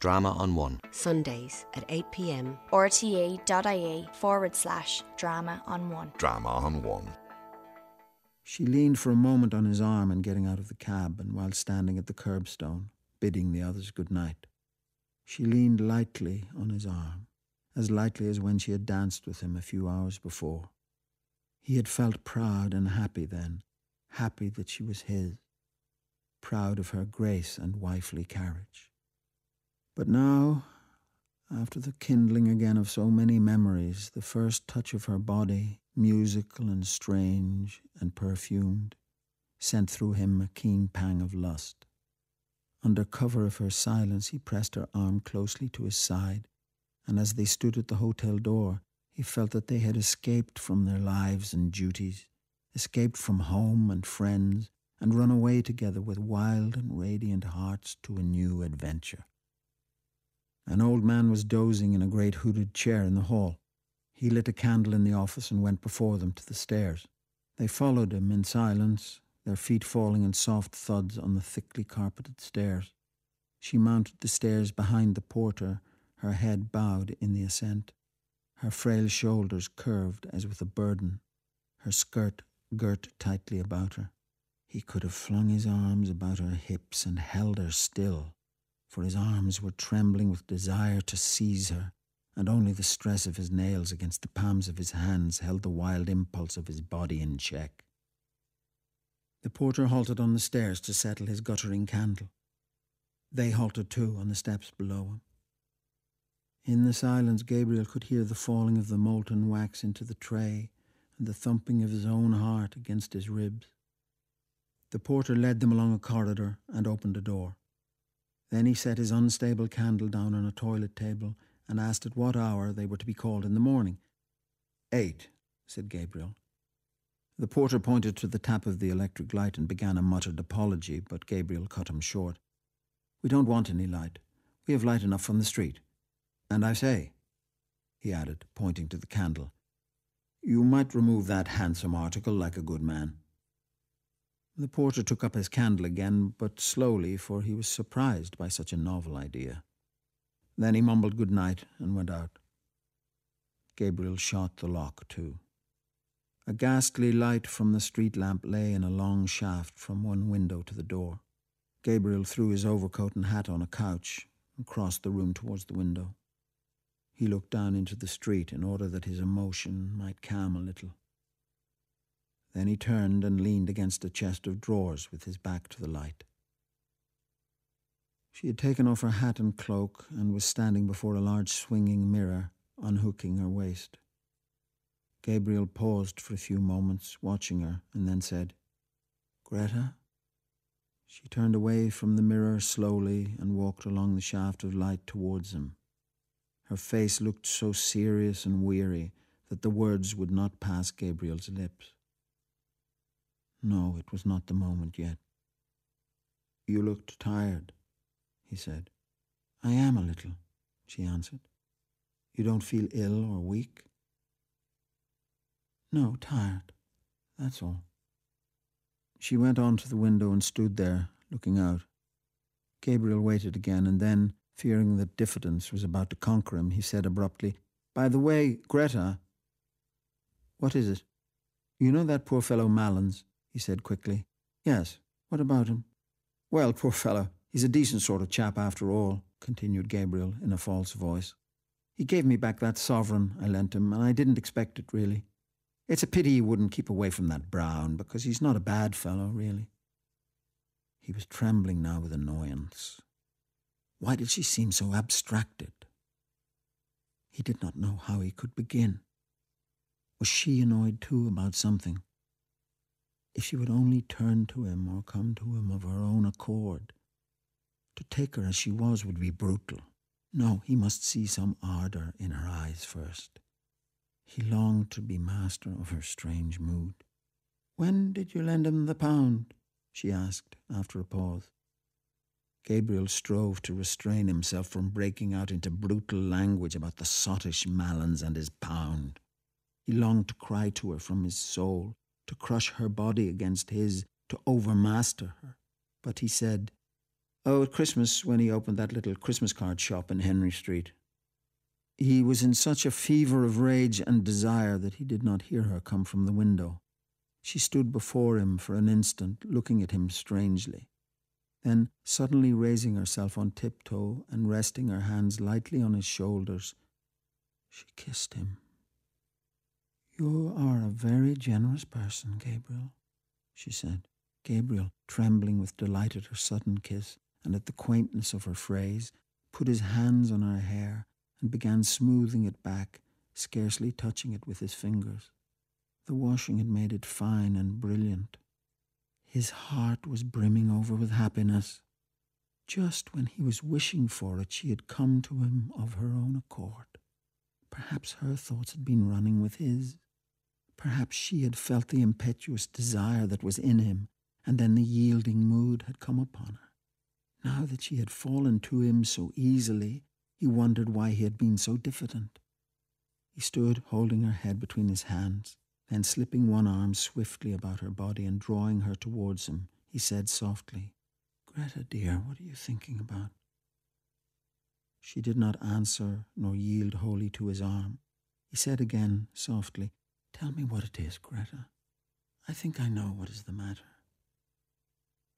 Drama on One. Sundays at 8pm. rte.ie forward slash drama on one. Drama on One. She leaned for a moment on his arm in getting out of the cab and while standing at the curbstone, bidding the others good night. She leaned lightly on his arm, as lightly as when she had danced with him a few hours before. He had felt proud and happy then, happy that she was his, proud of her grace and wifely carriage. But now, after the kindling again of so many memories, the first touch of her body, musical and strange and perfumed, sent through him a keen pang of lust. Under cover of her silence, he pressed her arm closely to his side, and as they stood at the hotel door, he felt that they had escaped from their lives and duties, escaped from home and friends, and run away together with wild and radiant hearts to a new adventure. An old man was dozing in a great hooded chair in the hall. He lit a candle in the office and went before them to the stairs. They followed him in silence, their feet falling in soft thuds on the thickly carpeted stairs. She mounted the stairs behind the porter, her head bowed in the ascent, her frail shoulders curved as with a burden, her skirt girt tightly about her. He could have flung his arms about her hips and held her still, for his arms were trembling with desire to seize her, and only the stress of his nails against the palms of his hands held the wild impulse of his body in check. The porter halted on the stairs to settle his guttering candle. They halted too on the steps below him. In the silence, Gabriel could hear the falling of the molten wax into the tray and the thumping of his own heart against his ribs. The porter led them along a corridor and opened a door. Then he set his unstable candle down on a toilet table and asked at what hour they were to be called in the morning. Eight, said Gabriel. The porter pointed to the tap of the electric light and began a muttered apology, but Gabriel cut him short. We don't want any light. We have light enough from the street. And I say, he added, pointing to the candle, you might remove that handsome article like a good man. The porter took up his candle again, but slowly, for he was surprised by such a novel idea. Then he mumbled good night and went out. Gabriel shot the lock to. A ghastly light from the street lamp lay in a long shaft from one window to the door. Gabriel threw his overcoat and hat on a couch and crossed the room towards the window. He looked down into the street in order that his emotion might calm a little. Then he turned and leaned against a chest of drawers with his back to the light. She had taken off her hat and cloak and was standing before a large swinging mirror, unhooking her waist. Gabriel paused for a few moments, watching her, and then said, Greta? She turned away from the mirror slowly and walked along the shaft of light towards him. Her face looked so serious and weary that the words would not pass Gabriel's lips. No, it was not the moment yet. You looked tired, he said. I am a little, she answered. You don't feel ill or weak? No, tired. That's all. She went on to the window and stood there, looking out. Gabriel waited again, and then, fearing that diffidence was about to conquer him, he said abruptly, By the way, Greta. What is it? You know that poor fellow Malins? He said quickly. Yes. What about him? Well, poor fellow, he's a decent sort of chap after all, continued Gabriel in a false voice. He gave me back that sovereign I lent him, and I didn't expect it, really. It's a pity he wouldn't keep away from that Browne, because he's not a bad fellow, really. He was trembling now with annoyance. Why did she seem so abstracted? He did not know how he could begin. Was she annoyed too about something? If she would only turn to him or come to him of her own accord. To take her as she was would be brutal. No, he must see some ardour in her eyes first. He longed to be master of her strange mood. When did you lend him the pound? she asked after a pause. Gabriel strove to restrain himself from breaking out into brutal language about the sottish Malins and his pound. He longed to cry to her from his soul, to crush her body against his, to overmaster her. But he said, Oh, at Christmas, when he opened that little Christmas card shop in Henry Street. He was in such a fever of rage and desire that he did not hear her come from the window. She stood before him for an instant, looking at him strangely. Then, suddenly raising herself on tiptoe and resting her hands lightly on his shoulders, she kissed him. You are a very generous person, Gabriel, she said. Gabriel, trembling with delight at her sudden kiss and at the quaintness of her phrase, put his hands on her hair and began smoothing it back, scarcely touching it with his fingers. The washing had made it fine and brilliant. His heart was brimming over with happiness. Just when he was wishing for it, she had come to him of her own accord. Perhaps her thoughts had been running with his. Perhaps she had felt the impetuous desire that was in him, and then the yielding mood had come upon her. Now that she had fallen to him so easily, he wondered why he had been so diffident. He stood holding her head between his hands, then slipping one arm swiftly about her body and drawing her towards him, he said softly, Greta, dear, what are you thinking about? She did not answer nor yield wholly to his arm. He said again, softly, Tell me what it is, Greta. I think I know what is the matter.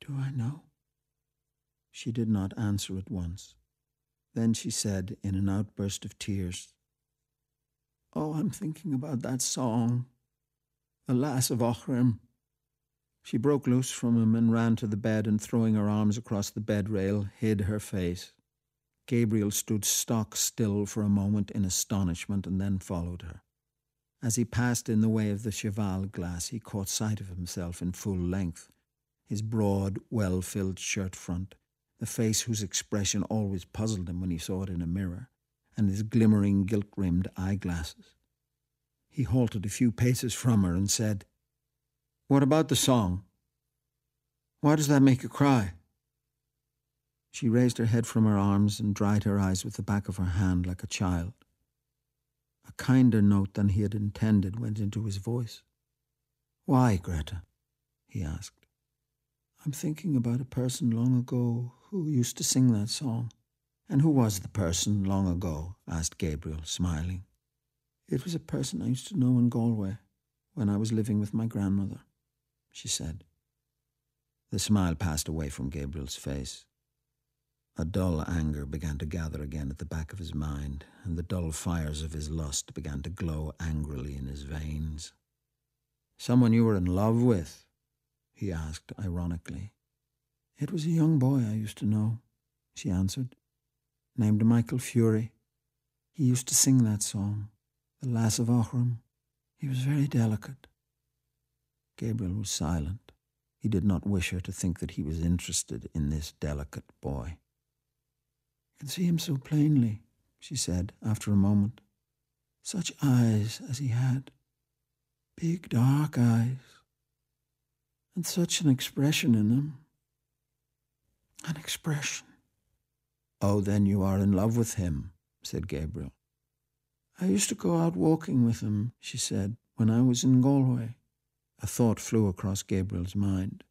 Do I know? She did not answer at once. Then she said in an outburst of tears, Oh, I'm thinking about that song, The Lass of Aughrim. She broke loose from him and ran to the bed and throwing her arms across the bed rail, hid her face. Gabriel stood stock still for a moment in astonishment and then followed her. As he passed in the way of the cheval glass, he caught sight of himself in full length, his broad, well filled shirt front, the face whose expression always puzzled him when he saw it in a mirror, and his glimmering gilt rimmed eyeglasses. He halted a few paces from her and said, What about the song? Why does that make you cry? She raised her head from her arms and dried her eyes with the back of her hand like a child. A kinder note than he had intended went into his voice. Why, Greta? he asked. I'm thinking about a person long ago who used to sing that song. And who was the person long ago? asked Gabriel, smiling. It was a person I used to know in Galway when I was living with my grandmother, she said. The smile passed away from Gabriel's face. A dull anger began to gather again at the back of his mind, and the dull fires of his lust began to glow angrily in his veins. Someone you were in love with? he asked ironically. It was a young boy I used to know, she answered, named Michael Furey. He used to sing that song, The Lass of Aughrim. He was very delicate. Gabriel was silent. He did not wish her to think that he was interested in this delicate boy. I can see him so plainly, she said after a moment. Such eyes as he had. Big dark eyes. And such an expression in them. An expression. Oh, then you are in love with him, said Gabriel. I used to go out walking with him, she said, when I was in Galway. A thought flew across Gabriel's mind.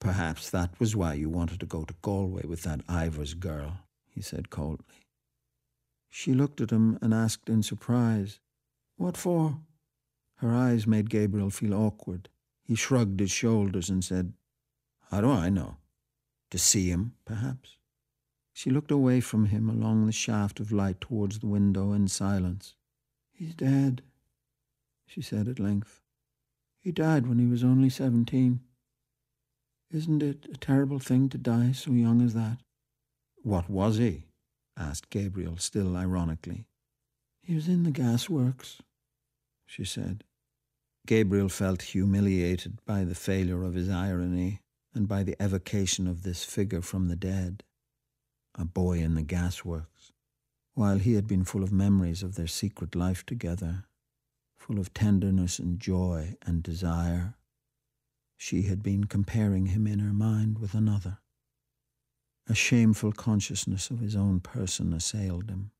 Perhaps that was why you wanted to go to Galway with that Ivors girl, he said coldly. She looked at him and asked in surprise, What for? Her eyes made Gabriel feel awkward. He shrugged his shoulders and said, How do I know? To see him, perhaps? She looked away from him along the shaft of light towards the window in silence. He's dead, she said at length. He died when he was only seventeen. Isn't it a terrible thing to die so young as that? What was he? asked Gabriel, still ironically. He was in the gasworks, she said. Gabriel felt humiliated by the failure of his irony and by the evocation of this figure from the dead, a boy in the gasworks, while he had been full of memories of their secret life together, full of tenderness and joy and desire. She had been comparing him in her mind with another. A shameful consciousness of his own person assailed him.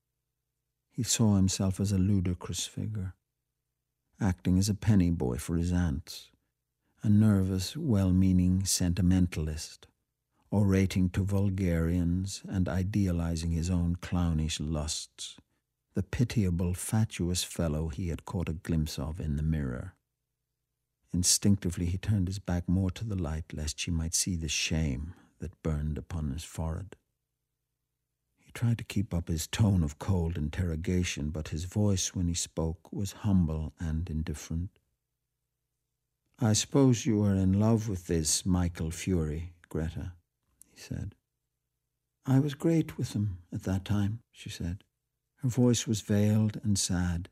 He saw himself as a ludicrous figure, acting as a penny boy for his aunts, a nervous, well meaning sentimentalist, orating to vulgarians and idealizing his own clownish lusts, the pitiable, fatuous fellow he had caught a glimpse of in the mirror. Instinctively he turned his back more to the light, lest she might see the shame that burned upon his forehead. He tried to keep up his tone of cold interrogation, but his voice when he spoke was humble and indifferent. I suppose you are in love with this Michael Furey, Greta, he said. I was great with him at that time, she said. Her voice was veiled and sad.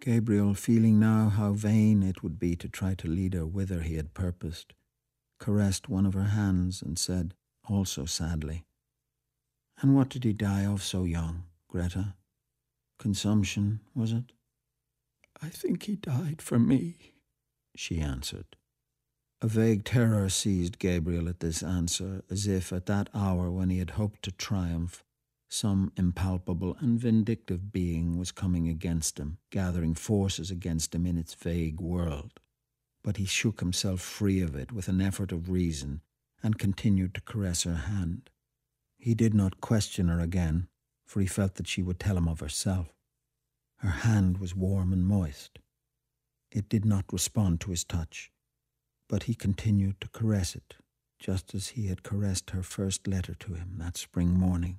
Gabriel, feeling now how vain it would be to try to lead her whither he had purposed, caressed one of her hands and said, also sadly, And what did he die of so young, Greta? Consumption, was it? I think he died for me, she answered. A vague terror seized Gabriel at this answer, as if at that hour when he had hoped to triumph, some impalpable and vindictive being was coming against him, gathering forces against him in its vague world. But he shook himself free of it with an effort of reason and continued to caress her hand. He did not question her again, for he felt that she would tell him of herself. Her hand was warm and moist. It did not respond to his touch but he continued to caress it, just as he had caressed her first letter to him that spring morning.